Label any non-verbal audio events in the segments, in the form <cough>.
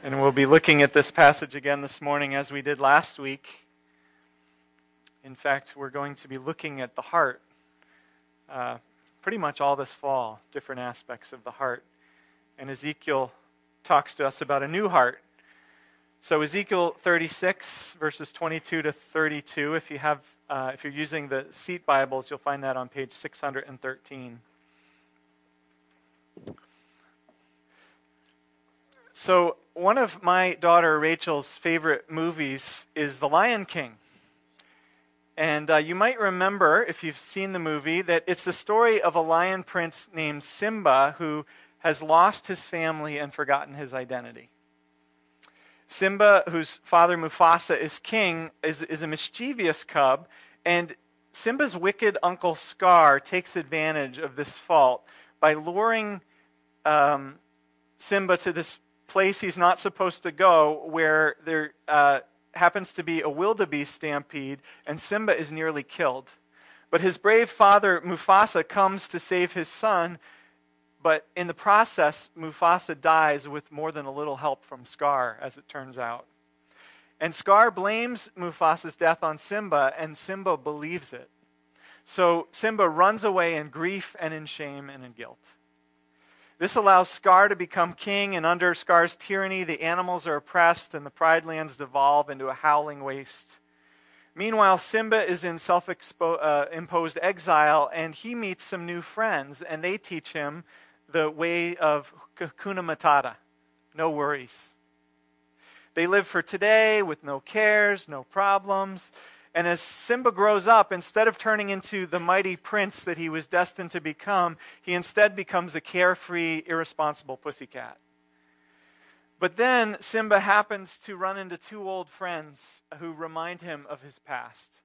And we'll be looking at this passage again this morning as we did last week. In fact, we're going to be looking at the heart uh, pretty much all this fall, different aspects of the heart. And Ezekiel talks to us about a new heart. So, Ezekiel 36, verses 22 to 32, if, you have, uh, if you're using the seat Bibles, you'll find that on page 613. So, one of my daughter Rachel's favorite movies is The Lion King. And uh, you might remember, if you've seen the movie, that it's the story of a lion prince named Simba who has lost his family and forgotten his identity. Simba, whose father Mufasa is king, is, is a mischievous cub, and Simba's wicked uncle Scar takes advantage of this fault by luring um, Simba to this place he's not supposed to go where there uh, happens to be a wildebeest stampede and Simba is nearly killed. But his brave father, Mufasa, comes to save his son, but in the process, Mufasa dies with more than a little help from Scar, as it turns out. And Scar blames Mufasa's death on Simba, and Simba believes it. So Simba runs away in grief and in shame and in guilt. This allows Scar to become king, and under Scar's tyranny, the animals are oppressed and the Pride Lands devolve into a howling waste. Meanwhile, Simba is in self uh, imposed exile, and he meets some new friends, and they teach him the way of Hakuna Matata no worries. They live for today with no cares, no problems. And as Simba grows up, instead of turning into the mighty prince that he was destined to become, he instead becomes a carefree, irresponsible pussycat. But then Simba happens to run into two old friends who remind him of his past.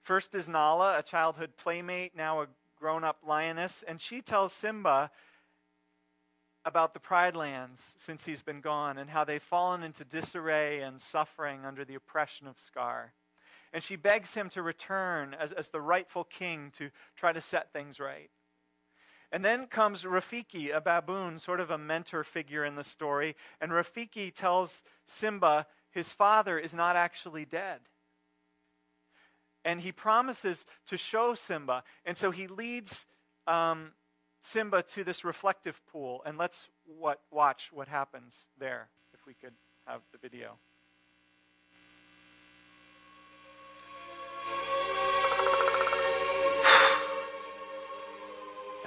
First is Nala, a childhood playmate, now a grown up lioness, and she tells Simba about the Pride Lands since he's been gone and how they've fallen into disarray and suffering under the oppression of Scar. And she begs him to return as, as the rightful king to try to set things right. And then comes Rafiki, a baboon, sort of a mentor figure in the story. And Rafiki tells Simba his father is not actually dead. And he promises to show Simba. And so he leads um, Simba to this reflective pool. And let's what, watch what happens there, if we could have the video.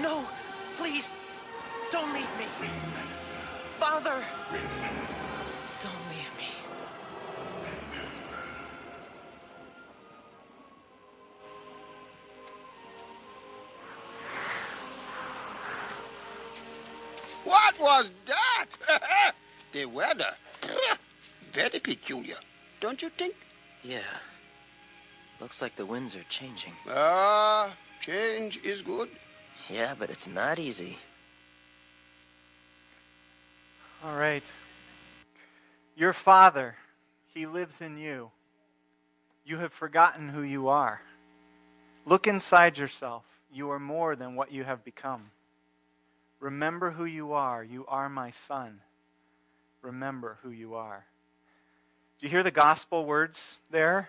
No, please, don't leave me. Father! Don't leave me. What was that? <laughs> the weather. <laughs> Very peculiar, don't you think? Yeah. Looks like the winds are changing. Ah, change is good. Yeah, but it's not easy. All right. Your Father, He lives in you. You have forgotten who you are. Look inside yourself. You are more than what you have become. Remember who you are. You are my son. Remember who you are. Do you hear the gospel words there?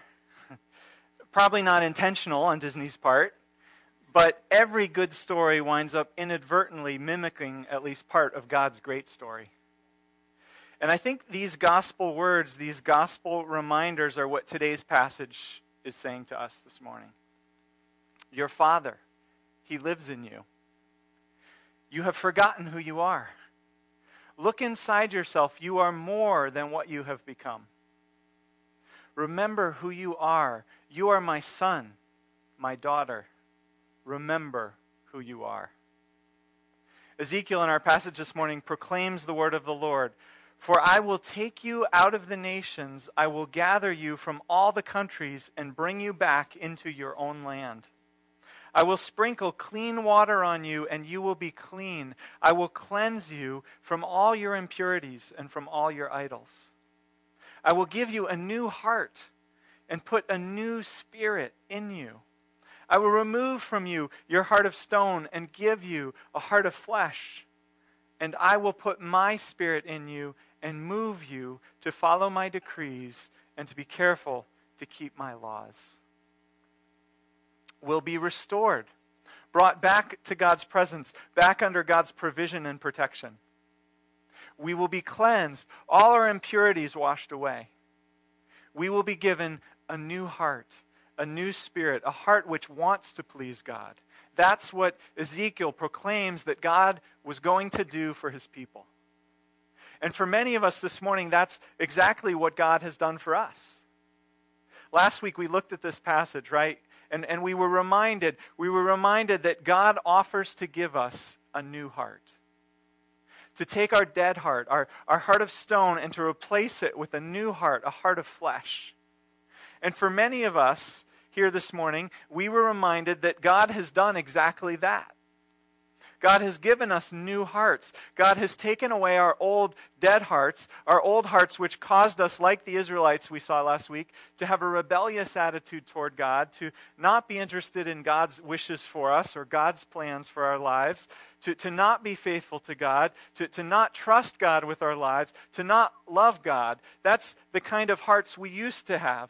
<laughs> Probably not intentional on Disney's part, but every good story winds up inadvertently mimicking at least part of God's great story. And I think these gospel words, these gospel reminders, are what today's passage is saying to us this morning. Your Father, He lives in you. You have forgotten who you are. Look inside yourself. You are more than what you have become. Remember who you are. You are my son, my daughter. Remember who you are. Ezekiel, in our passage this morning, proclaims the word of the Lord. For I will take you out of the nations, I will gather you from all the countries, and bring you back into your own land. I will sprinkle clean water on you, and you will be clean. I will cleanse you from all your impurities and from all your idols. I will give you a new heart and put a new spirit in you. I will remove from you your heart of stone and give you a heart of flesh. And I will put my spirit in you and move you to follow my decrees and to be careful to keep my laws will be restored, brought back to God's presence, back under God's provision and protection. We will be cleansed, all our impurities washed away. We will be given a new heart, a new spirit, a heart which wants to please God. That's what Ezekiel proclaims that God was going to do for his people. And for many of us this morning, that's exactly what God has done for us. Last week we looked at this passage, right? And, and we were reminded, we were reminded that God offers to give us a new heart. To take our dead heart, our, our heart of stone, and to replace it with a new heart, a heart of flesh. And for many of us here this morning, we were reminded that God has done exactly that. God has given us new hearts. God has taken away our old dead hearts, our old hearts which caused us, like the Israelites we saw last week, to have a rebellious attitude toward God, to not be interested in God's wishes for us or God's plans for our lives, to, to not be faithful to God, to, to not trust God with our lives, to not love God. That's the kind of hearts we used to have.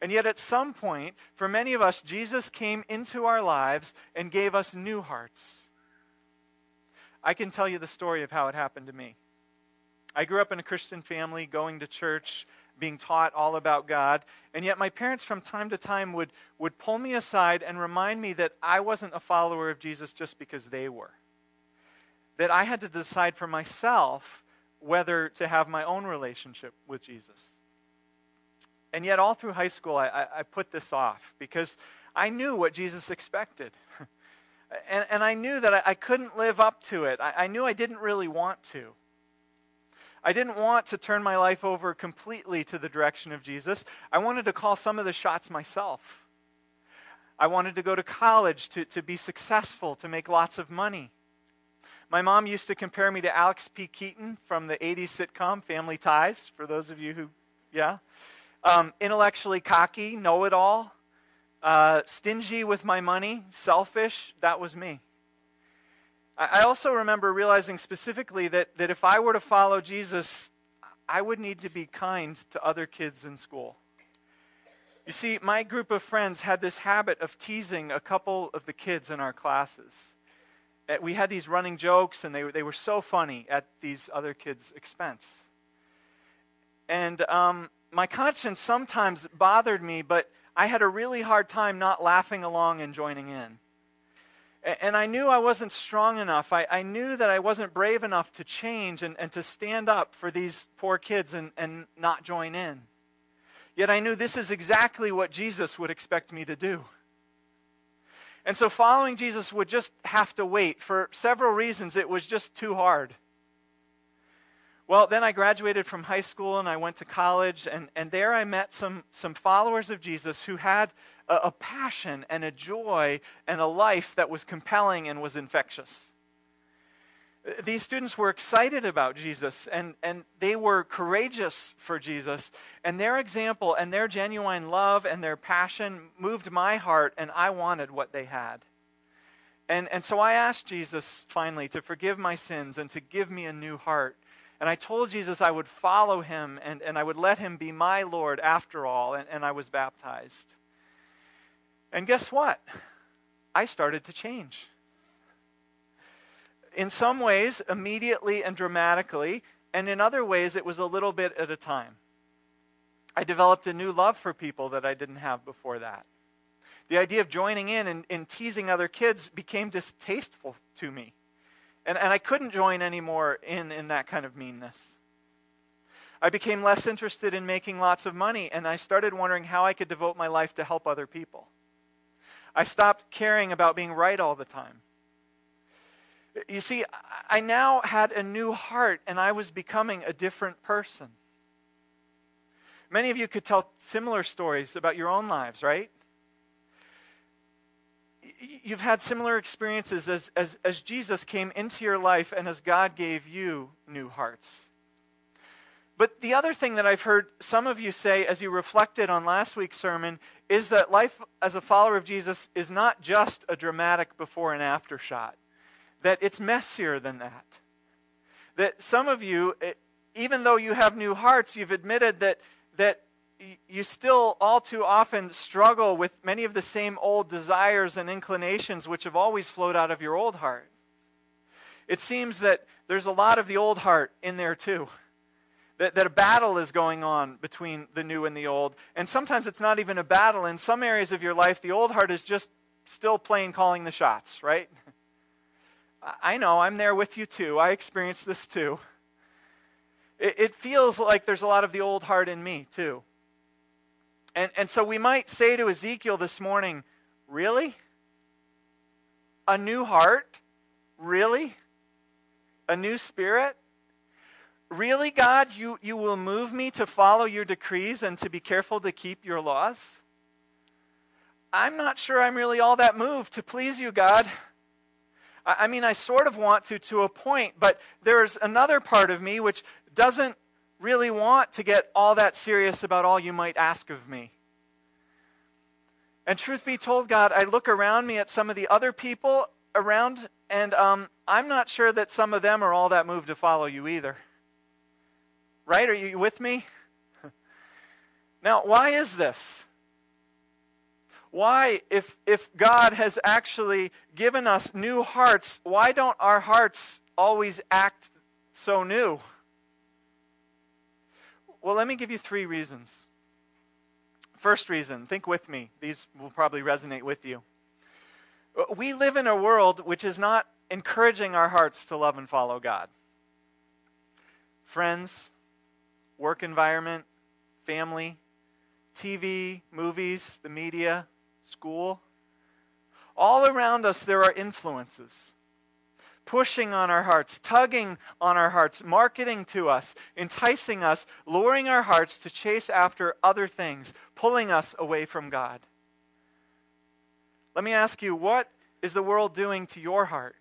And yet, at some point, for many of us, Jesus came into our lives and gave us new hearts. I can tell you the story of how it happened to me. I grew up in a Christian family, going to church, being taught all about God, and yet my parents from time to time would, would pull me aside and remind me that I wasn't a follower of Jesus just because they were. That I had to decide for myself whether to have my own relationship with Jesus. And yet, all through high school, I, I, I put this off because I knew what Jesus expected. <laughs> and, and I knew that I, I couldn't live up to it. I, I knew I didn't really want to. I didn't want to turn my life over completely to the direction of Jesus. I wanted to call some of the shots myself. I wanted to go to college to, to be successful, to make lots of money. My mom used to compare me to Alex P. Keaton from the 80s sitcom Family Ties, for those of you who, yeah. Um, intellectually cocky, know it all, uh, stingy with my money, selfish. That was me. I, I also remember realizing specifically that, that if I were to follow Jesus, I would need to be kind to other kids in school. You see, my group of friends had this habit of teasing a couple of the kids in our classes. Uh, we had these running jokes, and they, they were so funny at these other kids' expense. And um, my conscience sometimes bothered me, but I had a really hard time not laughing along and joining in. And I knew I wasn't strong enough. I, I knew that I wasn't brave enough to change and, and to stand up for these poor kids and, and not join in. Yet I knew this is exactly what Jesus would expect me to do. And so following Jesus would just have to wait. For several reasons, it was just too hard. Well, then I graduated from high school and I went to college, and, and there I met some, some followers of Jesus who had a, a passion and a joy and a life that was compelling and was infectious. These students were excited about Jesus and, and they were courageous for Jesus. And their example and their genuine love and their passion moved my heart, and I wanted what they had. And, and so I asked Jesus finally to forgive my sins and to give me a new heart And I told Jesus I would follow him and, and I would let him be my Lord after all, and, and I was baptized. And guess what? I started to change. In some ways, immediately and dramatically, and in other ways, it was a little bit at a time. I developed a new love for people that I didn't have before that. The idea of joining in and, and teasing other kids became distasteful to me. And, and I couldn't join anymore in, in that kind of meanness. I became less interested in making lots of money, and I started wondering how I could devote my life to help other people. I stopped caring about being right all the time. You see, I now had a new heart, and I was becoming a different person. Many of you could tell similar stories about your own lives, right? You've had similar experiences as, as, as Jesus came into your life and as God gave you new hearts. But the other thing that I've heard some of you say as you reflected on last week's sermon is that life as a follower of Jesus is not just a dramatic before and after shot, that it's messier than that. That some of you, even though you have new hearts, you've admitted that, that you still all too often struggle with many of the same old desires and inclinations which have always flowed out of your old heart. It seems that there's a lot of the old heart in there too that, that a battle is going on between the new and the old. And sometimes it's not even a battle. In some areas of your life, the old heart is just still playing calling the shots, right? I know, I'm there with you too. I experienced this too. It, it feels like there's a lot of the old heart in me too. And, and so we might say to Ezekiel this morning, Really? A new heart? Really? A new spirit? Really, God, you, you will move me to follow your decrees and to be careful to keep your laws? I'm not sure I'm really all that moved to please you, God. I, I mean, I sort of want to to a point, but there's another part of me which doesn't really want to get all that serious about all you might ask of me. And truth be told, God, I look around me at some of the other people around, and um, I'm not sure that some of them are all that moved to follow you either. Right? Are you with me? <laughs> Now, why is this? Why, if, if God has actually given us new hearts, why don't our hearts always act so new? Well, let me give you three reasons. First reason, think with me. These will probably resonate with you. We live in a world which is not encouraging our hearts to love and follow God. Friends, work environment, family, TV, movies, the media, school. All around us, there are influences pushing on our hearts, tugging on our hearts, marketing to us, enticing us, luring our hearts to chase after other things, pulling us away from God. Let me ask you, what is the world doing to your heart?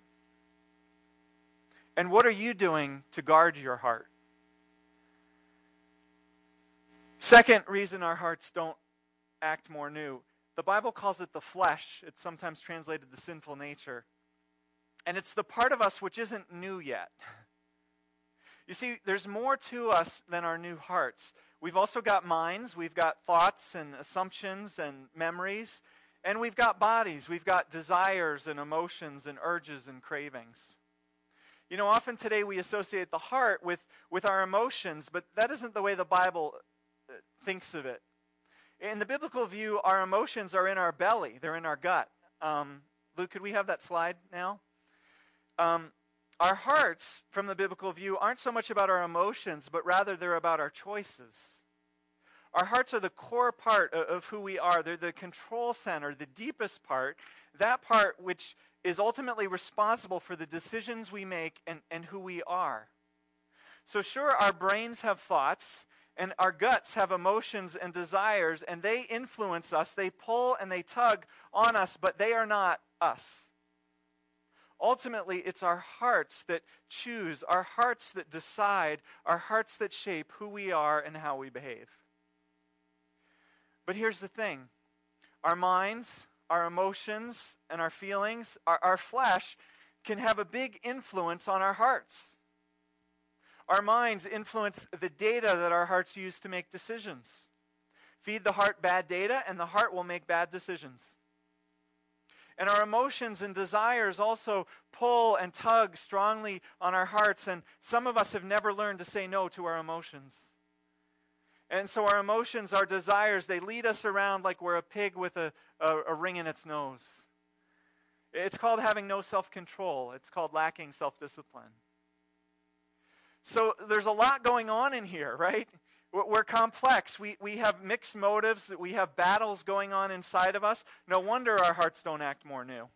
And what are you doing to guard your heart? Second reason our hearts don't act more new. The Bible calls it the flesh. It's sometimes translated the sinful nature. And it's the part of us which isn't new yet. You see, there's more to us than our new hearts. We've also got minds, we've got thoughts and assumptions and memories, and we've got bodies, we've got desires and emotions and urges and cravings. You know, often today we associate the heart with, with our emotions, but that isn't the way the Bible thinks of it. In the biblical view, our emotions are in our belly, they're in our gut. Um, Luke, could we have that slide now? Um, our hearts, from the biblical view, aren't so much about our emotions, but rather they're about our choices. Our hearts are the core part of who we are. They're the control center, the deepest part, that part which is ultimately responsible for the decisions we make and, and who we are. So, sure, our brains have thoughts, and our guts have emotions and desires, and they influence us. They pull and they tug on us, but they are not us. Ultimately, it's our hearts that choose, our hearts that decide, our hearts that shape who we are and how we behave. But here's the thing our minds, our emotions, and our feelings, our, our flesh can have a big influence on our hearts. Our minds influence the data that our hearts use to make decisions. Feed the heart bad data, and the heart will make bad decisions. And our emotions and desires also pull and tug strongly on our hearts, and some of us have never learned to say no to our emotions. And so our emotions, our desires, they lead us around like we're a pig with a, a, a ring in its nose. It's called having no self control, it's called lacking self discipline. So there's a lot going on in here, right? We're complex. We, we have mixed motives. We have battles going on inside of us. No wonder our hearts don't act more new. All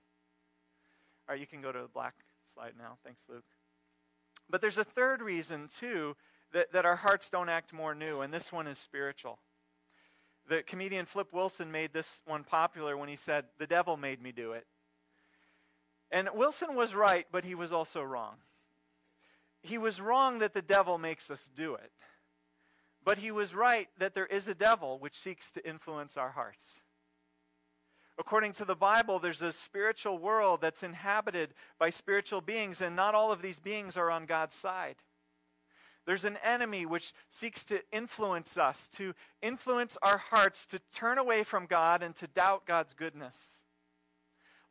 right, you can go to the black slide now. Thanks, Luke. But there's a third reason, too, that, that our hearts don't act more new, and this one is spiritual. The comedian Flip Wilson made this one popular when he said, The devil made me do it. And Wilson was right, but he was also wrong. He was wrong that the devil makes us do it. But he was right that there is a devil which seeks to influence our hearts. According to the Bible, there's a spiritual world that's inhabited by spiritual beings, and not all of these beings are on God's side. There's an enemy which seeks to influence us, to influence our hearts, to turn away from God and to doubt God's goodness.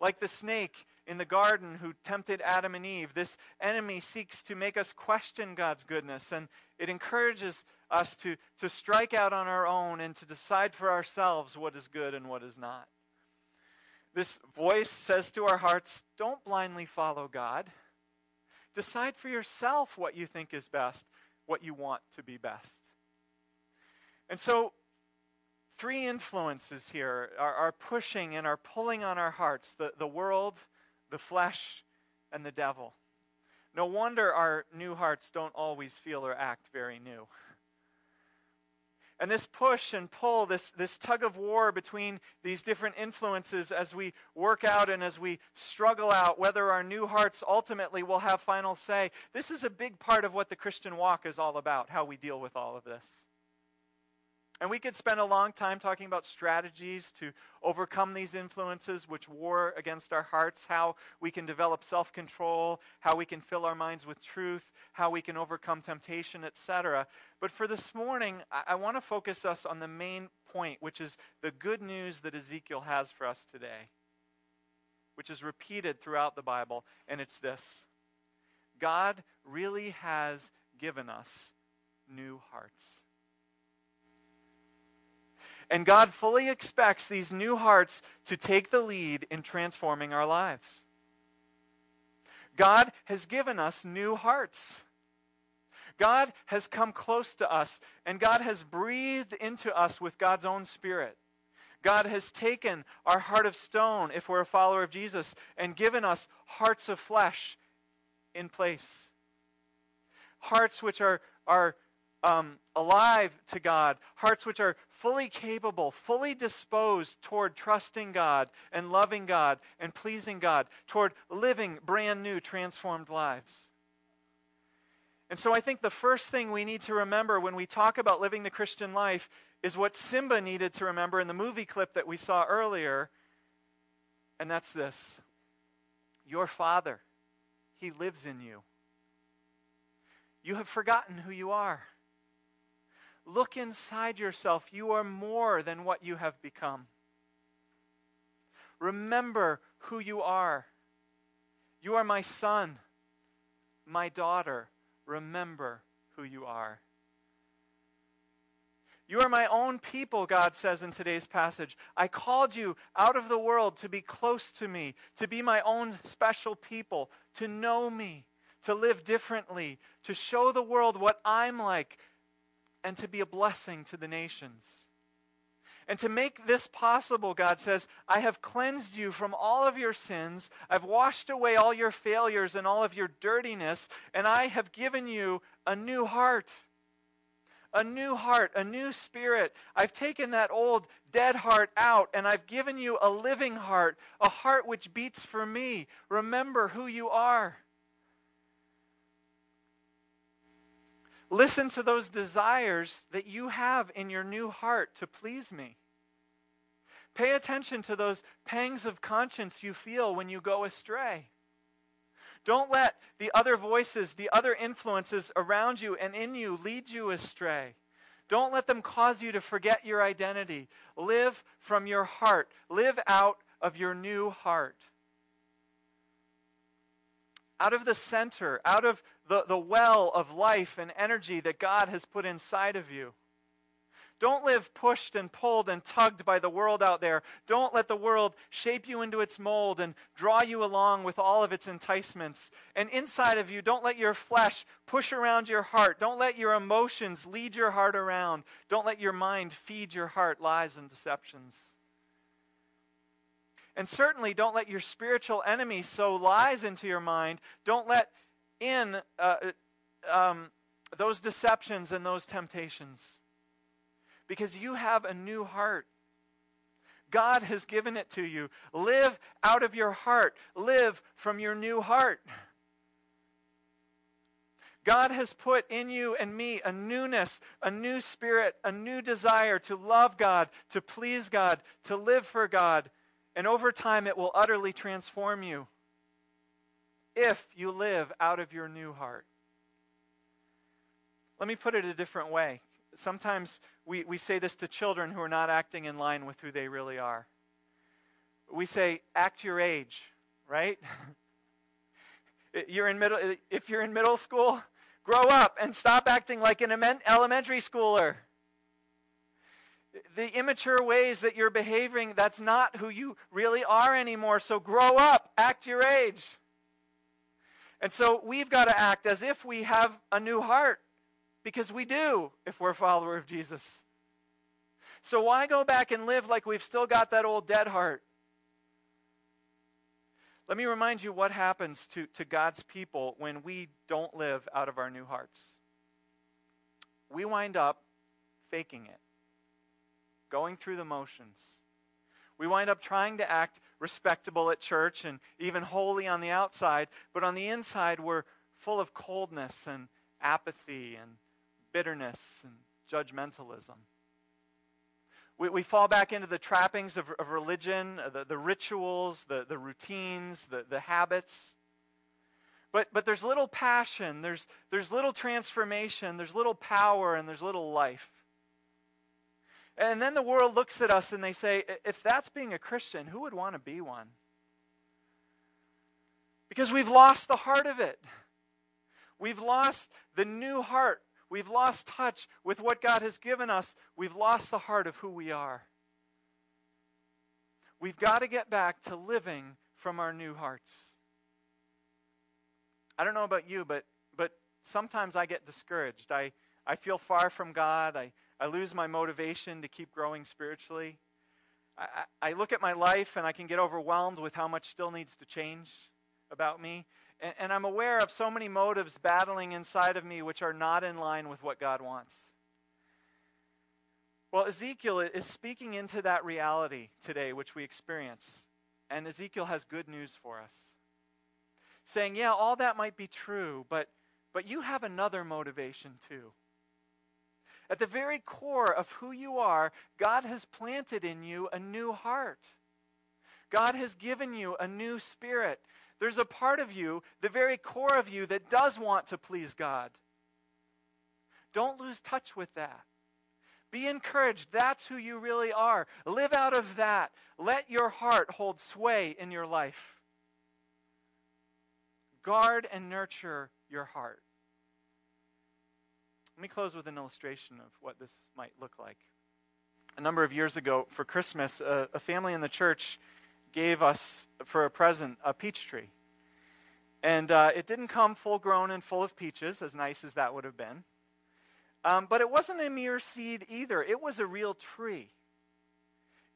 Like the snake in the garden who tempted Adam and Eve, this enemy seeks to make us question God's goodness, and it encourages us to, to strike out on our own and to decide for ourselves what is good and what is not. This voice says to our hearts, Don't blindly follow God. Decide for yourself what you think is best, what you want to be best. And so, three influences here are, are pushing and are pulling on our hearts the, the world, the flesh, and the devil. No wonder our new hearts don't always feel or act very new. And this push and pull, this, this tug of war between these different influences as we work out and as we struggle out whether our new hearts ultimately will have final say, this is a big part of what the Christian walk is all about, how we deal with all of this. And we could spend a long time talking about strategies to overcome these influences which war against our hearts, how we can develop self control, how we can fill our minds with truth, how we can overcome temptation, etc. But for this morning, I, I want to focus us on the main point, which is the good news that Ezekiel has for us today, which is repeated throughout the Bible, and it's this God really has given us new hearts. And God fully expects these new hearts to take the lead in transforming our lives. God has given us new hearts. God has come close to us, and God has breathed into us with God's own Spirit. God has taken our heart of stone, if we're a follower of Jesus, and given us hearts of flesh in place. Hearts which are, are um, alive to God, hearts which are fully capable, fully disposed toward trusting God and loving God and pleasing God, toward living brand new, transformed lives. And so I think the first thing we need to remember when we talk about living the Christian life is what Simba needed to remember in the movie clip that we saw earlier, and that's this Your Father, He lives in you. You have forgotten who you are. Look inside yourself. You are more than what you have become. Remember who you are. You are my son, my daughter. Remember who you are. You are my own people, God says in today's passage. I called you out of the world to be close to me, to be my own special people, to know me, to live differently, to show the world what I'm like, and to be a blessing to the nations. And to make this possible, God says, I have cleansed you from all of your sins. I've washed away all your failures and all of your dirtiness, and I have given you a new heart. A new heart, a new spirit. I've taken that old dead heart out, and I've given you a living heart, a heart which beats for me. Remember who you are. Listen to those desires that you have in your new heart to please me. Pay attention to those pangs of conscience you feel when you go astray. Don't let the other voices, the other influences around you and in you lead you astray. Don't let them cause you to forget your identity. Live from your heart, live out of your new heart. Out of the center, out of the, the well of life and energy that God has put inside of you. Don't live pushed and pulled and tugged by the world out there. Don't let the world shape you into its mold and draw you along with all of its enticements. And inside of you, don't let your flesh push around your heart. Don't let your emotions lead your heart around. Don't let your mind feed your heart lies and deceptions. And certainly don't let your spiritual enemy sow lies into your mind. Don't let in uh, um, those deceptions and those temptations because you have a new heart. God has given it to you. Live out of your heart, live from your new heart. God has put in you and me a newness, a new spirit, a new desire to love God, to please God, to live for God. And over time, it will utterly transform you if you live out of your new heart. Let me put it a different way sometimes we, we say this to children who are not acting in line with who they really are. We say, act your age, right? <laughs> you're in middle, if you're in middle school, grow up and stop acting like an elementary schooler. The immature ways that you're behaving, that's not who you really are anymore. So grow up, act your age. And so we've got to act as if we have a new heart. Because we do if we're a follower of Jesus. So why go back and live like we've still got that old dead heart? Let me remind you what happens to, to God's people when we don't live out of our new hearts. We wind up faking it, going through the motions. We wind up trying to act respectable at church and even holy on the outside, but on the inside, we're full of coldness and apathy and bitterness and judgmentalism. We, we fall back into the trappings of, of religion, the, the rituals, the, the routines, the, the habits. But, but there's little passion, there's, there's little transformation, there's little power, and there's little life. And then the world looks at us and they say, if that's being a Christian, who would want to be one? Because we've lost the heart of it. We've lost the new heart We've lost touch with what God has given us. We've lost the heart of who we are. We've got to get back to living from our new hearts. I don't know about you, but, but sometimes I get discouraged. I, I feel far from God. I, I lose my motivation to keep growing spiritually. I, I look at my life and I can get overwhelmed with how much still needs to change about me. And, and I'm aware of so many motives battling inside of me which are not in line with what God wants. Well, Ezekiel is speaking into that reality today, which we experience. And Ezekiel has good news for us. Saying, yeah, all that might be true, but, but you have another motivation too. At the very core of who you are, God has planted in you a new heart. God has given you a new spirit. There's a part of you, the very core of you, that does want to please God. Don't lose touch with that. Be encouraged. That's who you really are. Live out of that. Let your heart hold sway in your life. Guard and nurture your heart. Let me close with an illustration of what this might look like. A number of years ago, for Christmas, a, a family in the church gave us for a present a peach tree. And uh, it didn't come full grown and full of peaches, as nice as that would have been. Um, but it wasn't a mere seed either, it was a real tree.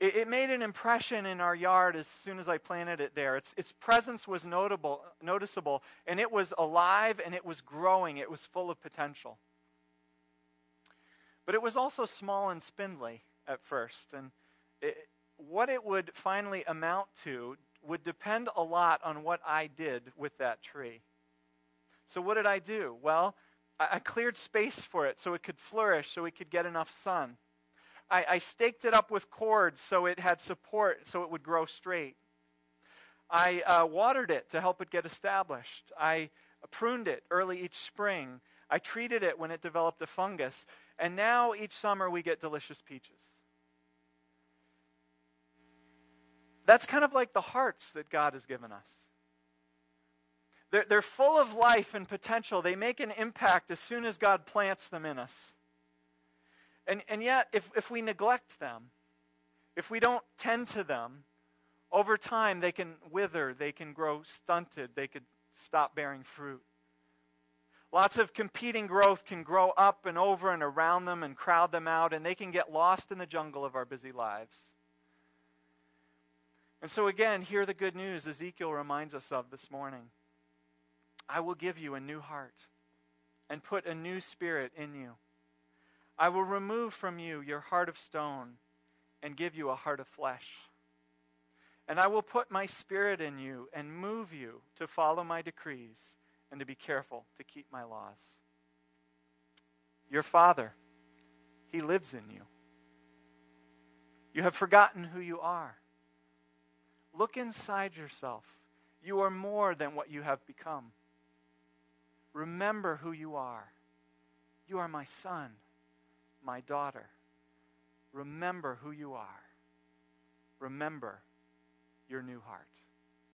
It, it, made an impression in our yard as soon as I planted it there. Its, its presence was notable, noticeable, and it was alive and it was growing. It was full of potential. But it was also small and spindly at first. And it, what it would finally amount to would depend a lot on what I did with that tree. So, what did I do? Well, I, cleared space for it so it could flourish, so it could get enough sun. I, I staked it up with cords so it had support, so it would grow straight. I uh, watered it to help it get established. I pruned it early each spring. I treated it when it developed a fungus. And now each summer we get delicious peaches. That's kind of like the hearts that God has given us. They're, they're full of life and potential. They make an impact as soon as God plants them in us. And, and yet, if, if we neglect them, if we don't tend to them, over time they can wither, they can grow stunted, they could stop bearing fruit. Lots of competing growth can grow up and over and around them and crowd them out, and they can get lost in the jungle of our busy lives. And so, again, hear the good news Ezekiel reminds us of this morning. I will give you a new heart and put a new spirit in you. I will remove from you your heart of stone and give you a heart of flesh. And I will put my spirit in you and move you to follow my decrees and to be careful to keep my laws. Your Father, He lives in you. You have forgotten who you are. Look inside yourself. You are more than what you have become. Remember who you are. You are my son, my daughter. Remember who you are. Remember your new heart.